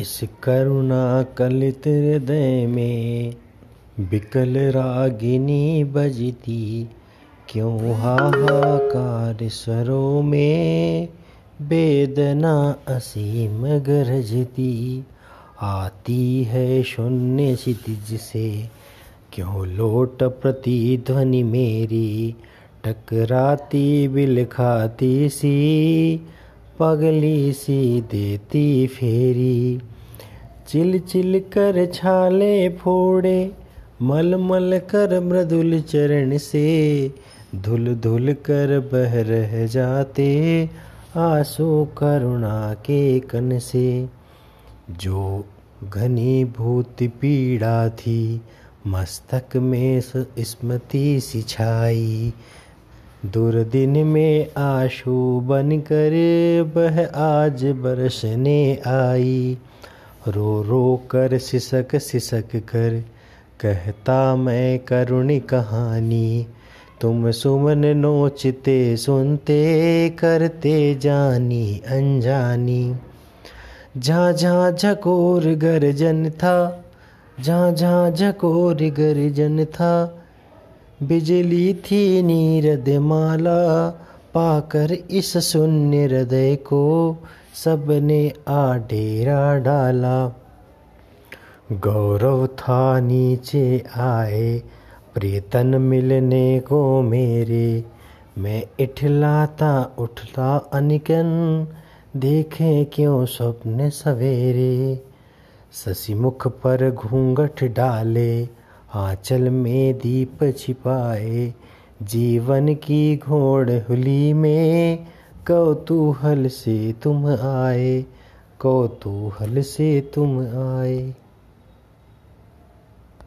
इस करुणा कलित हृदय में बिकल रागिनी बजती, क्यों हाहाकार स्वरों में वेदना असीम गरजती? आती है शून्य क्षितिज से क्यों लोट प्रतिध्वनि मेरी? टकराती, बिलखाती सी पगली सी देती फेरी। चिल चिल कर छाले फोड़े, मल मल कर मृदुल चरण से। धुल धुल कर बह रह जाते आँसू करुणा के कन से। जो घनी भूत पीड़ा थी, मस्तक में स्मृति सिछाई। दुर्दिन में आशु बन कर बह आज बरसने आई। रो रो कर सिसक सिसक कर, कहता मैं करुणी कहानी। तुम सुमन नोचते, सुनते करते जानी, अनजानी। जहाँ जहाँ झकोर गर्जन था जहाँ जहाँ झकोर गर्जन था बिजली थी नीरद माला, पाकर इस शून्य हृदय को, सबने आ डेरा डाला। गौरव था नीचे आए, प्रीतन मिलने को मेरे। मैं इठलाता उठला अनिकन, देखे क्यों स्वप्न सवेरे। शशि मुख पर घूंघट डाले आंचल में दीप छिपाए, जीवन की घोड़ हुली में कौतूहल से तुम आए, कौतूहल से तुम आए।